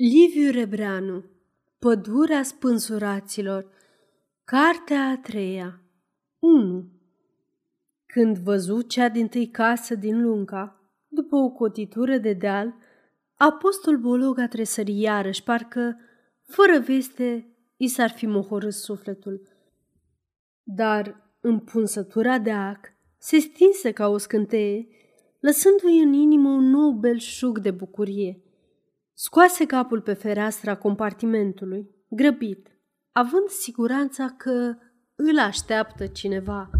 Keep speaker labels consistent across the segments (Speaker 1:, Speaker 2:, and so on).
Speaker 1: Liviu Rebreanu Pădurea spânsuraților Cartea a treia 1. Când văzu cea din tâi casă din Lunca, după o cotitură de deal, apostol Bologa tresări iarăși, parcă, fără veste, i s-ar fi mohorât sufletul. Dar, în punsătura de ac, se stinse ca o scânteie, lăsându-i în inimă un nou belșug de bucurie – Scoase capul pe fereastra compartimentului, grăbit, având siguranța că îl așteaptă cineva.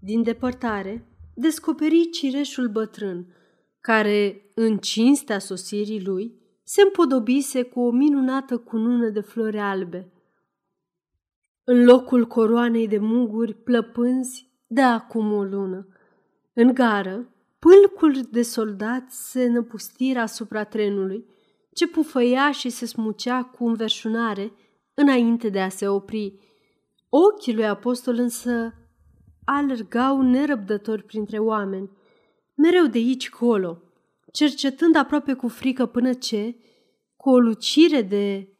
Speaker 1: Din depărtare, descoperi cireșul bătrân, care, în cinstea sosirii lui, se împodobise cu o minunată cunună de flori albe. În locul coroanei de muguri plăpânzi de acum o lună. În gară, pâlcuri de soldați se năpustiră asupra trenului, ce pufăia și se smucea cu înverșunare înainte de a se opri. Ochii lui apostol însă alergau nerăbdători printre oameni, mereu de aici colo, cercetând aproape cu frică până ce, cu o lucire de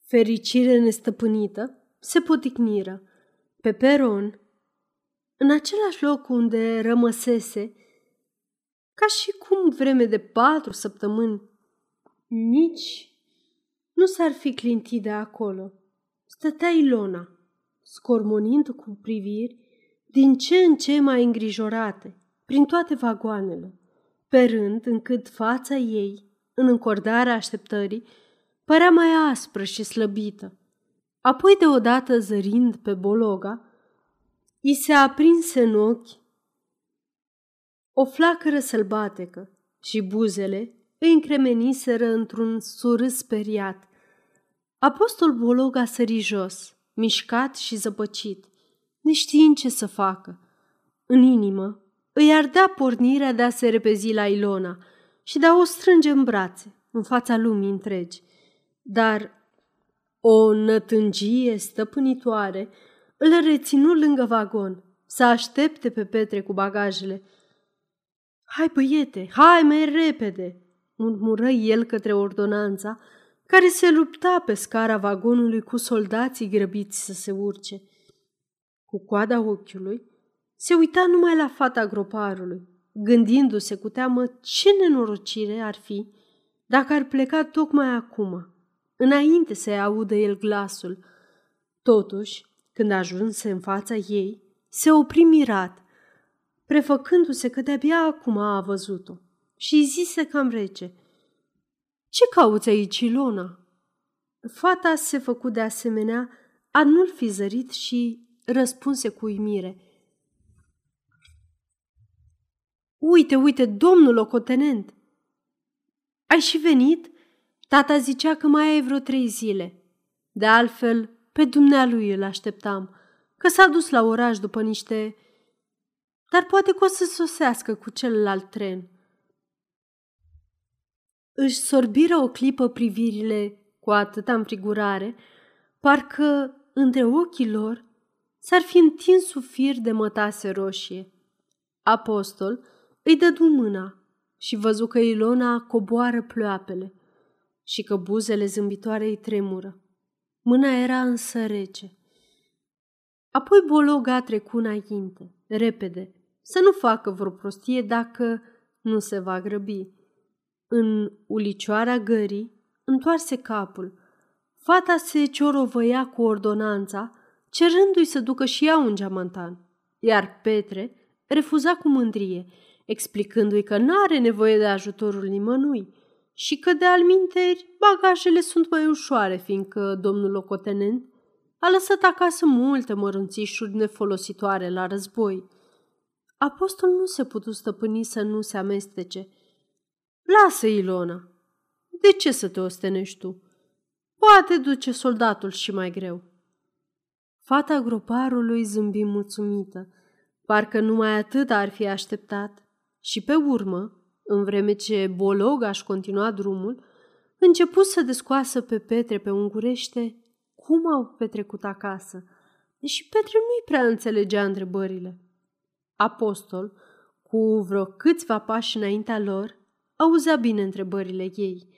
Speaker 1: fericire nestăpânită, se poticniră. Pe peron, în același loc unde rămăsese, ca și cum vreme de patru săptămâni nici nu s-ar fi clintit de acolo. Stătea Ilona, scormonind cu priviri din ce în ce mai îngrijorate, prin toate vagoanele, pe rând încât fața ei, în încordarea așteptării, părea mai aspră și slăbită. Apoi deodată zărind pe Bologa, i se aprinse în ochi o flacără sălbatecă și buzele îi încremeniseră într-un surâs speriat. Apostol Bologa sări jos, mișcat și zăpăcit, neștiind ce să facă. În inimă îi ardea pornirea de a se repezi la Ilona și de a o strânge în brațe, în fața lumii întregi. Dar o nătângie stăpânitoare îl reținu lângă vagon, să aștepte pe Petre cu bagajele. Hai, băiete, hai mai repede!" Murmură el către ordonanța, care se lupta pe scara vagonului cu soldații grăbiți să se urce. Cu coada ochiului, se uita numai la fata groparului, gândindu-se cu teamă ce nenorocire ar fi dacă ar pleca tocmai acum, înainte să-i audă el glasul. Totuși, când ajunse în fața ei, se opri mirat, prefăcându-se că de-abia acum a văzut-o și îi zise cam rece. Ce cauți aici, Ilona? Fata se făcu de asemenea a nu-l fi zărit și răspunse cu uimire. Uite, uite, domnul locotenent! Ai și venit? Tata zicea că mai ai vreo trei zile. De altfel, pe dumnealui îl așteptam, că s-a dus la oraș după niște... Dar poate că o să sosească cu celălalt tren. Își sorbiră o clipă privirile cu atâta înfrigurare, parcă între ochii lor s-ar fi întins un fir de mătase roșie. Apostol îi dădu mâna și văzu că Ilona coboară ploapele și că buzele zâmbitoare îi tremură. Mâna era însă rece. Apoi Bologa trecu înainte, repede, să nu facă vreo prostie dacă nu se va grăbi. În ulicioara gării, întoarse capul. Fata se ciorovăia cu ordonanța, cerându-i să ducă și ea un geamantan, iar Petre refuza cu mândrie, explicându-i că n-are nevoie de ajutorul nimănui și că de alminteri bagajele sunt mai ușoare, fiindcă domnul locotenent a lăsat acasă multe mărunțișuri nefolositoare la război. Apostol nu se putu stăpâni să nu se amestece – Lasă, Ilona! De ce să te ostenești tu? Poate duce soldatul și mai greu. Fata groparului zâmbi mulțumită, parcă numai atât ar fi așteptat. Și pe urmă, în vreme ce Bolog aș continua drumul, început să descoasă pe Petre pe ungurește cum au petrecut acasă, deși Petre nu-i prea înțelegea întrebările. Apostol, cu vreo câțiva pași înaintea lor, auzea bine întrebările ei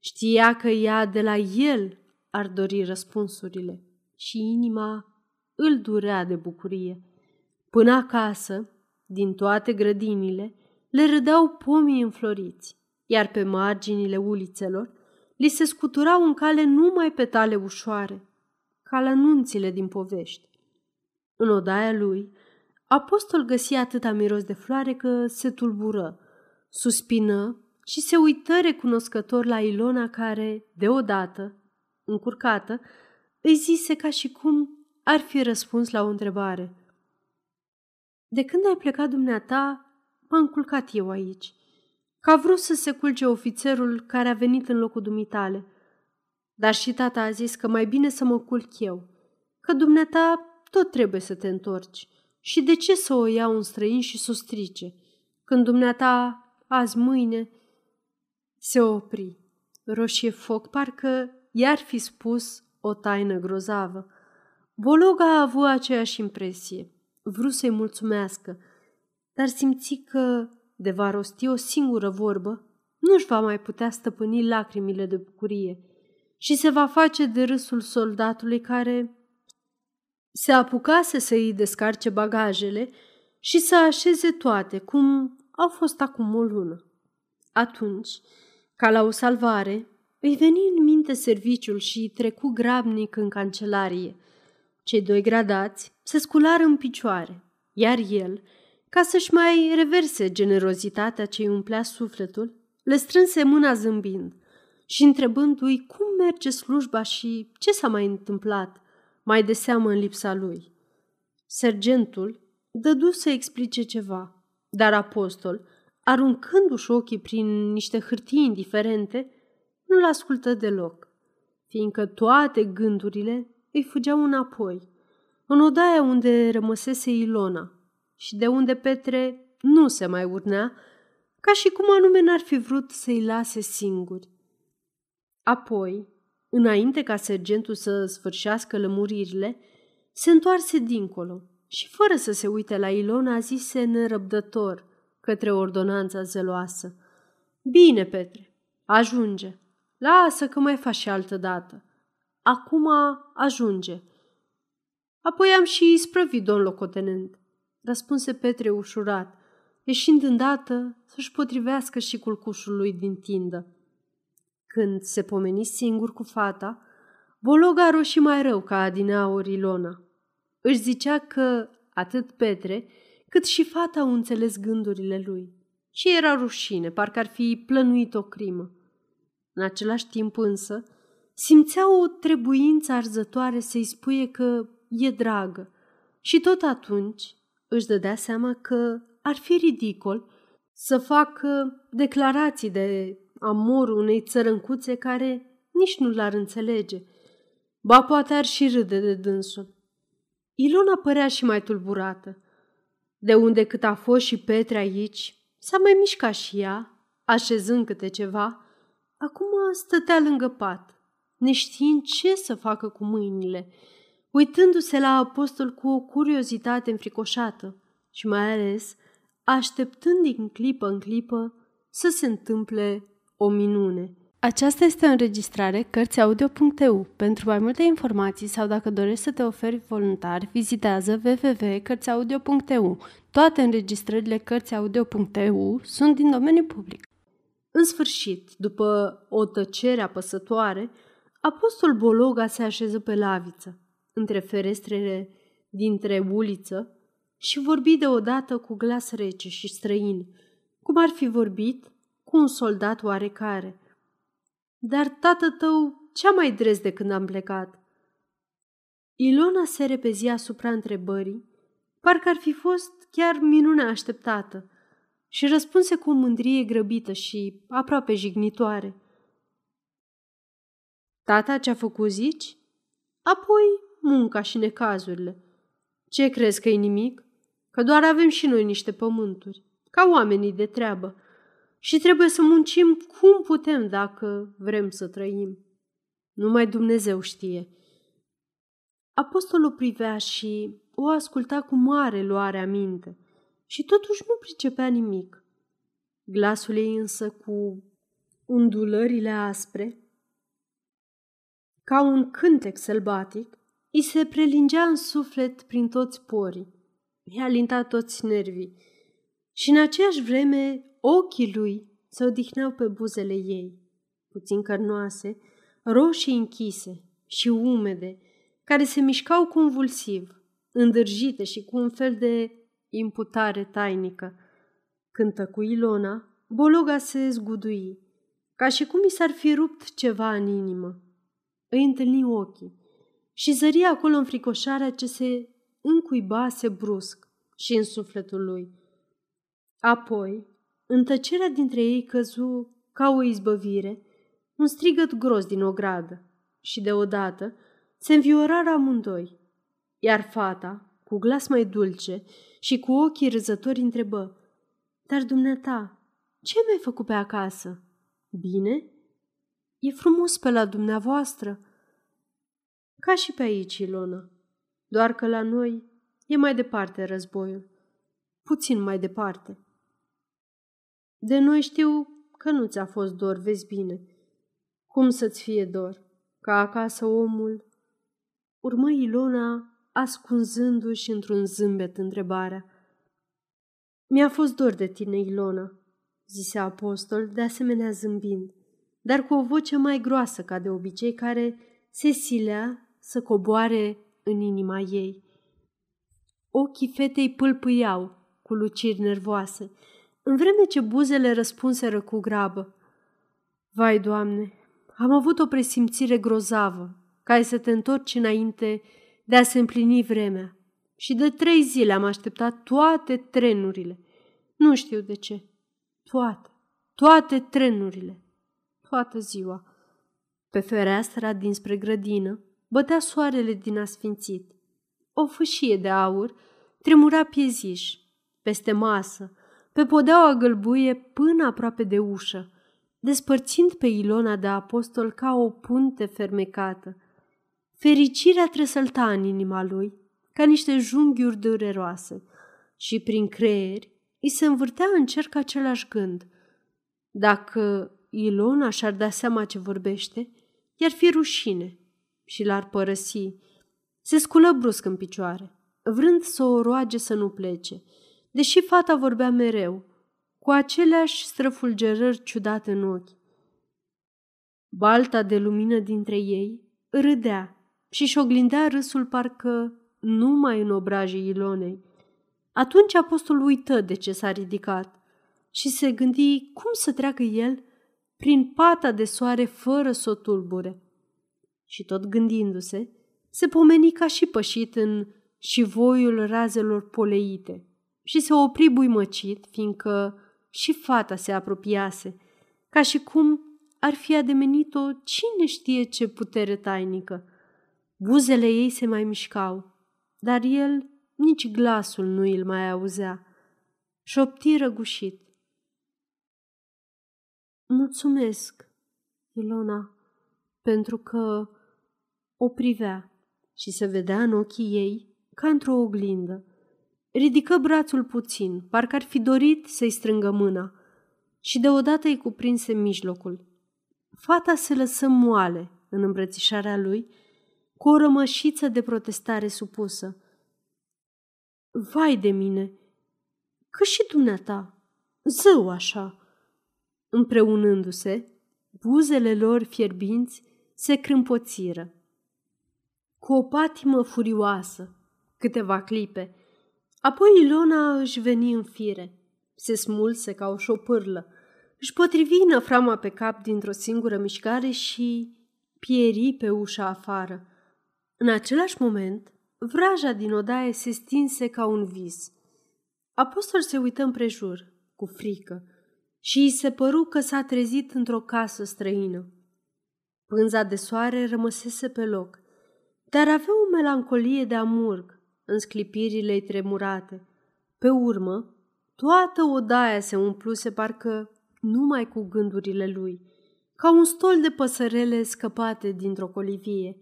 Speaker 1: Știa că ea de la el ar dori răspunsurile și inima îl durea de bucurie. Până acasă, din toate grădinile, le râdeau pomii înfloriți, iar pe marginile ulițelor li se scuturau în cale numai petale ușoare, ca la nunțile din povești. În odaia lui, apostol găsi atâta miros de floare că se tulbură, suspină și se uită recunoscător la Ilona care, deodată, încurcată, îi zise ca și cum ar fi răspuns la o întrebare. De când ai plecat dumneata, m-am culcat eu aici. Că a vrut să se culce ofițerul care a venit în locul dumitale. Dar și tata a zis că mai bine să mă culc eu, că dumneata tot trebuie să te întorci. Și de ce să o ia un străin și să o strice? Când dumneata, azi mâine, se opri. Roșie foc, parcă i-ar fi spus o taină grozavă. Bologa a avut aceeași impresie. Vrut să-i mulțumească, dar simți că, de va rosti o singură vorbă, nu-și va mai putea stăpâni lacrimile de bucurie și se va face de râsul soldatului care se apucase să îi descarce bagajele și să așeze toate, cum au fost acum o lună. Atunci, ca la o salvare, îi veni în minte serviciul și trecu grabnic în cancelarie. Cei doi gradați se sculară în picioare, iar el, ca să-și mai reverse generozitatea ce îi umplea sufletul, le strânse mâna zâmbind și întrebându-i cum merge slujba și ce s-a mai întâmplat, mai de seamă în lipsa lui. Sergentul dădu să explice ceva, dar apostol, aruncându-și ochii prin niște hârtii indiferente, nu-l ascultă deloc, fiindcă toate gândurile îi fugeau înapoi, în odaia unde rămăsese Ilona și de unde Petre nu se mai urnea, ca și cum anume n-ar fi vrut să-i lase singuri. Apoi, înainte ca sergentul să sfârșească lămuririle, se întoarse dincolo și, fără să se uite la Ilona, zise nerăbdător către ordonanța zeloasă. Bine, Petre, ajunge. Lasă că mai faci și altă dată. Acum ajunge. Apoi am și isprăvit, domn locotenent, răspunse Petre ușurat, ieșind îndată să-și potrivească și culcușul lui din tindă. Când se pomeni singur cu fata, Bologa roșii mai rău ca adineauri Ilona. Își zicea că atât Petre, cât și fata au înțeles gândurile lui. Și era rușine, parcă ar fi plănuit o crimă. În același timp însă, simțea o trebuință arzătoare să-i spuie că e dragă și tot atunci își dădea seama că ar fi ridicol să facă declarații de amor unei țărâncuțe care nici nu l-ar înțelege. Ba poate ar și râde de dânsul. Ilona părea și mai tulburată. De unde cât a fost și Petre aici, s-a mai mișcat și ea, așezând câte ceva, acum stătea lângă pat, neștiind ce să facă cu mâinile, uitându-se la apostol cu o curiozitate înfricoșată și mai ales așteptând din clipă în clipă să se întâmple o minune. Aceasta este o înregistrare Cărțiaudio.eu. Pentru mai multe informații sau dacă dorești să te oferi voluntar, vizitează www.cărțiaudio.eu. Toate înregistrările Cărțiaudio.eu sunt din domeniu public. În sfârșit, după o tăcere apăsătoare, apostol Bologa se așeză pe laviță, între ferestrele dintre uliță și vorbi deodată cu glas rece și străin, cum ar fi vorbit cu un soldat oarecare. Dar tată tău ce-a mai dres de când am plecat? Ilona se repezi asupra întrebării, parcă ar fi fost chiar minunea așteptată, și răspunse cu o mândrie grăbită și aproape jignitoare. Tata ce-a făcut zici? Apoi munca și necazurile. Ce crezi că e nimic? Că doar avem și noi niște pământuri, ca oamenii de treabă și trebuie să muncim cum putem dacă vrem să trăim. Numai Dumnezeu știe. Apostolul privea și o asculta cu mare luare aminte și totuși nu pricepea nimic. Glasul ei însă cu undulările aspre, ca un cântec sălbatic, îi se prelingea în suflet prin toți porii, i-a lintat toți nervii și în aceeași vreme ochii lui se odihneau pe buzele ei, puțin cărnoase, roșii închise și umede, care se mișcau convulsiv, îndârjite și cu un fel de imputare tainică. Când tăcu Ilona, Bologa se zgudui, ca și cum i s-ar fi rupt ceva în inimă. Îi întâlni ochii și zări acolo înfricoșarea ce se încuibase brusc și în sufletul lui. Apoi, în tăcerea dintre ei căzu ca o izbăvire, un strigăt gros din ogradă și deodată se înviorară amândoi, iar fata, cu glas mai dulce și cu ochii râzători, întrebă, Dar dumneata, ce mi-ai făcut pe acasă? Bine? E frumos pe la dumneavoastră. Ca și pe aici, Ilona. Doar că la noi e mai departe războiul. Puțin mai departe. De noi știu că nu ți-a fost dor, vezi bine. Cum să-ți fie dor? Ca acasă omul? Urmă Ilona, ascunzându-și într-un zâmbet întrebarea. Mi-a fost dor de tine, Ilona, zise apostol, de asemenea zâmbind, dar cu o voce mai groasă ca de obicei, care se silea să coboare în inima ei. Ochii fetei pâlpâiau cu luciri nervoase, în vreme ce buzele răspunseră cu grabă. Vai, Doamne, am avut o presimțire grozavă, ca să te întorci înainte de a se împlini vremea. Și de trei zile am așteptat toate trenurile. Nu știu de ce. Toate, toate trenurile. Toată ziua. Pe fereastra dinspre grădină bătea soarele din asfințit. O fâșie de aur tremura pieziș, peste masă, pe podeaua gălbuie până aproape de ușă, despărțind pe Ilona de apostol ca o punte fermecată. Fericirea tresălta în inima lui, ca niște junghiuri dureroase, și prin creier îi se învârtea în cerc același gând. Dacă Ilona și-ar da seama ce vorbește, i-ar fi rușine și l-ar părăsi. Se sculă brusc în picioare, vrând să o roage să nu plece, deși fata vorbea mereu, cu aceleași străfulgerări ciudate în ochi. Balta de lumină dintre ei râdea și-și oglindea râsul parcă numai în obrajii Ilonei. Atunci apostolul uită de ce s-a ridicat și se gândi cum să treacă el prin pata de soare fără să o tulbure. Și tot gândindu-se, se pomeni ca și pășit în șivoiul razelor poleite și se opri buimăcit, fiindcă și fata se apropiase, ca și cum ar fi ademenit-o cine știe ce putere tainică. Buzele ei se mai mișcau, dar el nici glasul nu îl mai auzea. Șopti răgușit. Mulțumesc, Ilona, pentru că o privea și se vedea în ochii ei ca într-o oglindă. Ridică brațul puțin, parcă ar fi dorit să-i strângă mâna și deodată îi cuprinse mijlocul. Fata se lăsă moale în îmbrățișarea lui, cu o rămășiță de protestare supusă. Vai de mine! Că și dumneata, zău așa! Împreunându-se, buzele lor fierbinți se crâmpoțiră. Cu o patimă furioasă, câteva clipe, apoi Ilona își veni în fire, se smulse ca o șopârlă, își potrivi năframa pe cap dintr-o singură mișcare și pieri pe ușa afară. În același moment, vraja din odaie se stinse ca un vis. Apostol se uită împrejur, cu frică, și îi se păru că s-a trezit într-o casă străină. Pânza de soare rămăsese pe loc, dar avea o melancolie de amurg în sclipirile ei tremurate. Pe urmă, toată odaia se umpluse parcă numai cu gândurile lui, ca un stol de păsărele scăpate dintr-o colivie.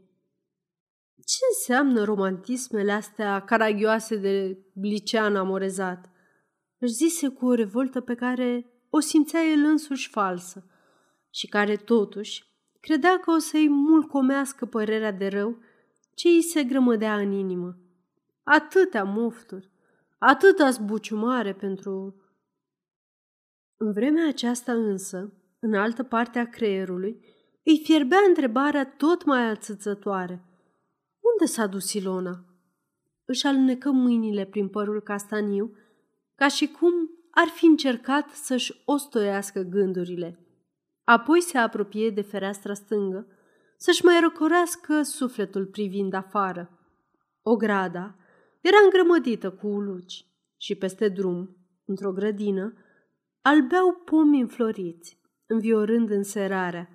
Speaker 1: Ce înseamnă romantismele astea caragioase de licean amorezat? Își zise cu o revoltă pe care o simțea el însuși falsă și care totuși credea că o să-i mulcomească părerea de rău ce îi se grămădea în inimă. Atâtea mofturi, atâta zbuciumare pentru... În vremea aceasta însă, în altă parte a creierului, îi fierbea întrebarea tot mai ațățătoare. Unde s-a dus Ilona? Își alunecă mâinile prin părul castaniu, ca și cum ar fi încercat să-și ostoiască gândurile. Apoi se apropie de fereastra stângă, să-și mai răcorească sufletul privind afară. O grada era îngrămădită cu uluci și peste drum, într-o grădină, albeau pomi înfloriți, înviorând înserarea.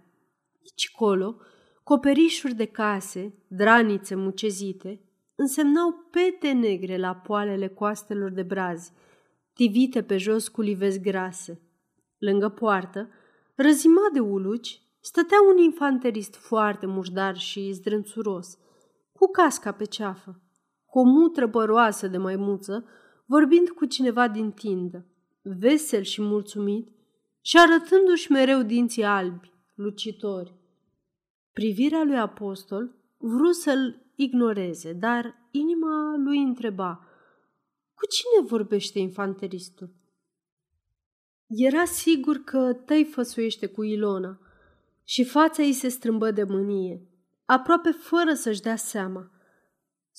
Speaker 1: Aici colo, coperișuri de case, dranițe mucezite, însemnau pete negre la poalele coastelor de brazi, tivite pe jos cu livezi grase. Lângă poartă, răzimat de uluci, stătea un infanterist foarte mușdar și zdrânțuros, cu casca pe ceafă, cu o mutră păroasă de maimuță, vorbind cu cineva din tindă, vesel și mulțumit și arătându-și mereu dinții albi, lucitori. Privirea lui apostol vrut să-l ignoreze, dar inima lui întreba, cu cine vorbește infanteristul? Era sigur că tăi făsuiește cu Ilona și fața ei se strâmbă de mânie, aproape fără să-și dea seama.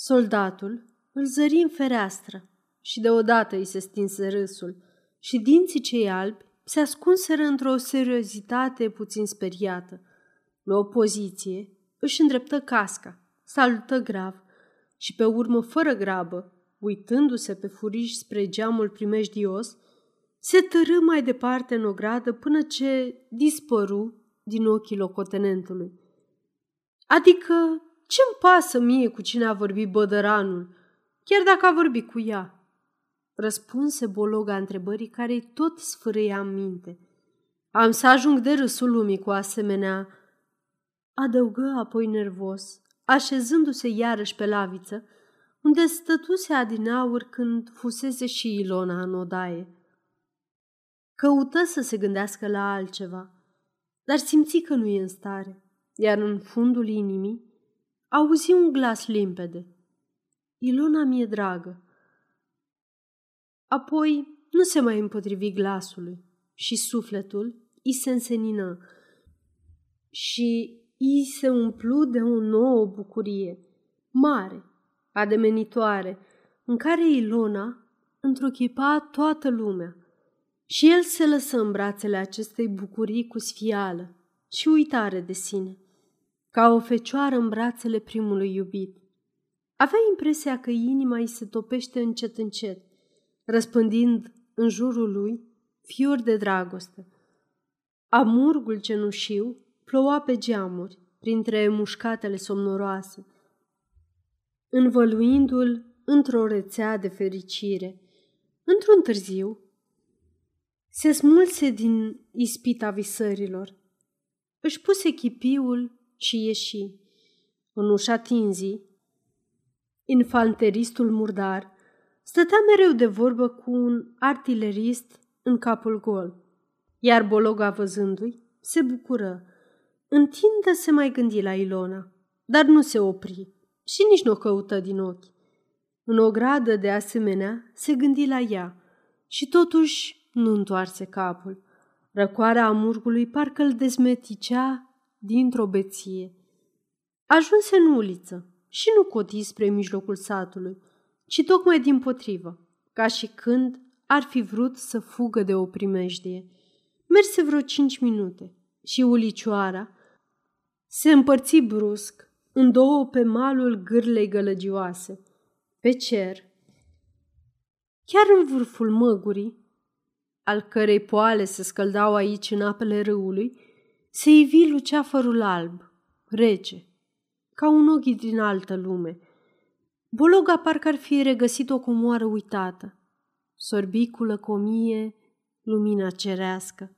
Speaker 1: Soldatul îl zări în fereastră și deodată îi se stinse râsul și dinții cei albi se ascunseră într-o seriozitate puțin speriată. La o poziție, își îndreptă casca, salută grav și pe urmă, fără grabă, uitându-se pe furiș spre geamul primejdios, se târâ mai departe în ogradă până ce dispăru din ochii locotenentului. Adică ce-mi pasă mie cu cine a vorbit bădăranul, chiar dacă a vorbit cu ea? Răspunse Bologa întrebării care îi tot sfârâia în minte. Am să ajung de râsul lumii cu asemenea... Adăugă apoi nervos, așezându-se iarăși pe laviță, unde stătuse adinaur când fusese și Ilona în odaie. Căută să se gândească la altceva, dar simți că nu e în stare, iar în fundul inimii auzi un glas limpede. Ilona mi-e dragă. Apoi nu se mai împotrivi glasului și sufletul îi se însenină și îi se umplu de o nouă bucurie, mare, ademenitoare, în care Ilona întruchipa toată lumea. Și el se lăsă în brațele acestei bucurii cu sfială și uitare de sine, ca o fecioară în brațele primului iubit. Avea impresia că inima îi se topește încet încet, răspândind în jurul lui fiori de dragoste. Amurgul cenușiu ploua pe geamuri, printre mușcatele somnoroase, învăluindu-l într-o rețea de fericire. Într-un târziu, se smulse din ispita visărilor. Își puse chipiul și ieși. În ușa tinzii, infanteristul murdar stătea mereu de vorbă cu un artilerist în capul gol, iar Bologa văzându-i se bucură. În tindă se mai gândi la Ilona, dar nu se opri și nici nu o căută din ochi. În o gradă de asemenea se gândi la ea și totuși nu întoarse capul. Răcoarea amurgului parcă îl dezmeticea dintr-o beție. Ajunse în uliță și nu coti spre mijlocul satului, ci tocmai din potrivă, ca și când ar fi vrut să fugă de o primejdie. Merse vreo cinci minute și ulicioara se împărți brusc în două pe malul gârlei gălăgioase. Pe cer, chiar în vârful măgurii, al cărei poale se scăldau aici în apele râului, se ivi luceafărul alb, rece, ca un ochi din altă lume. Bologa parcă ar fi regăsit o comoară uitată. Sorbi cu lăcomie lumina cerească.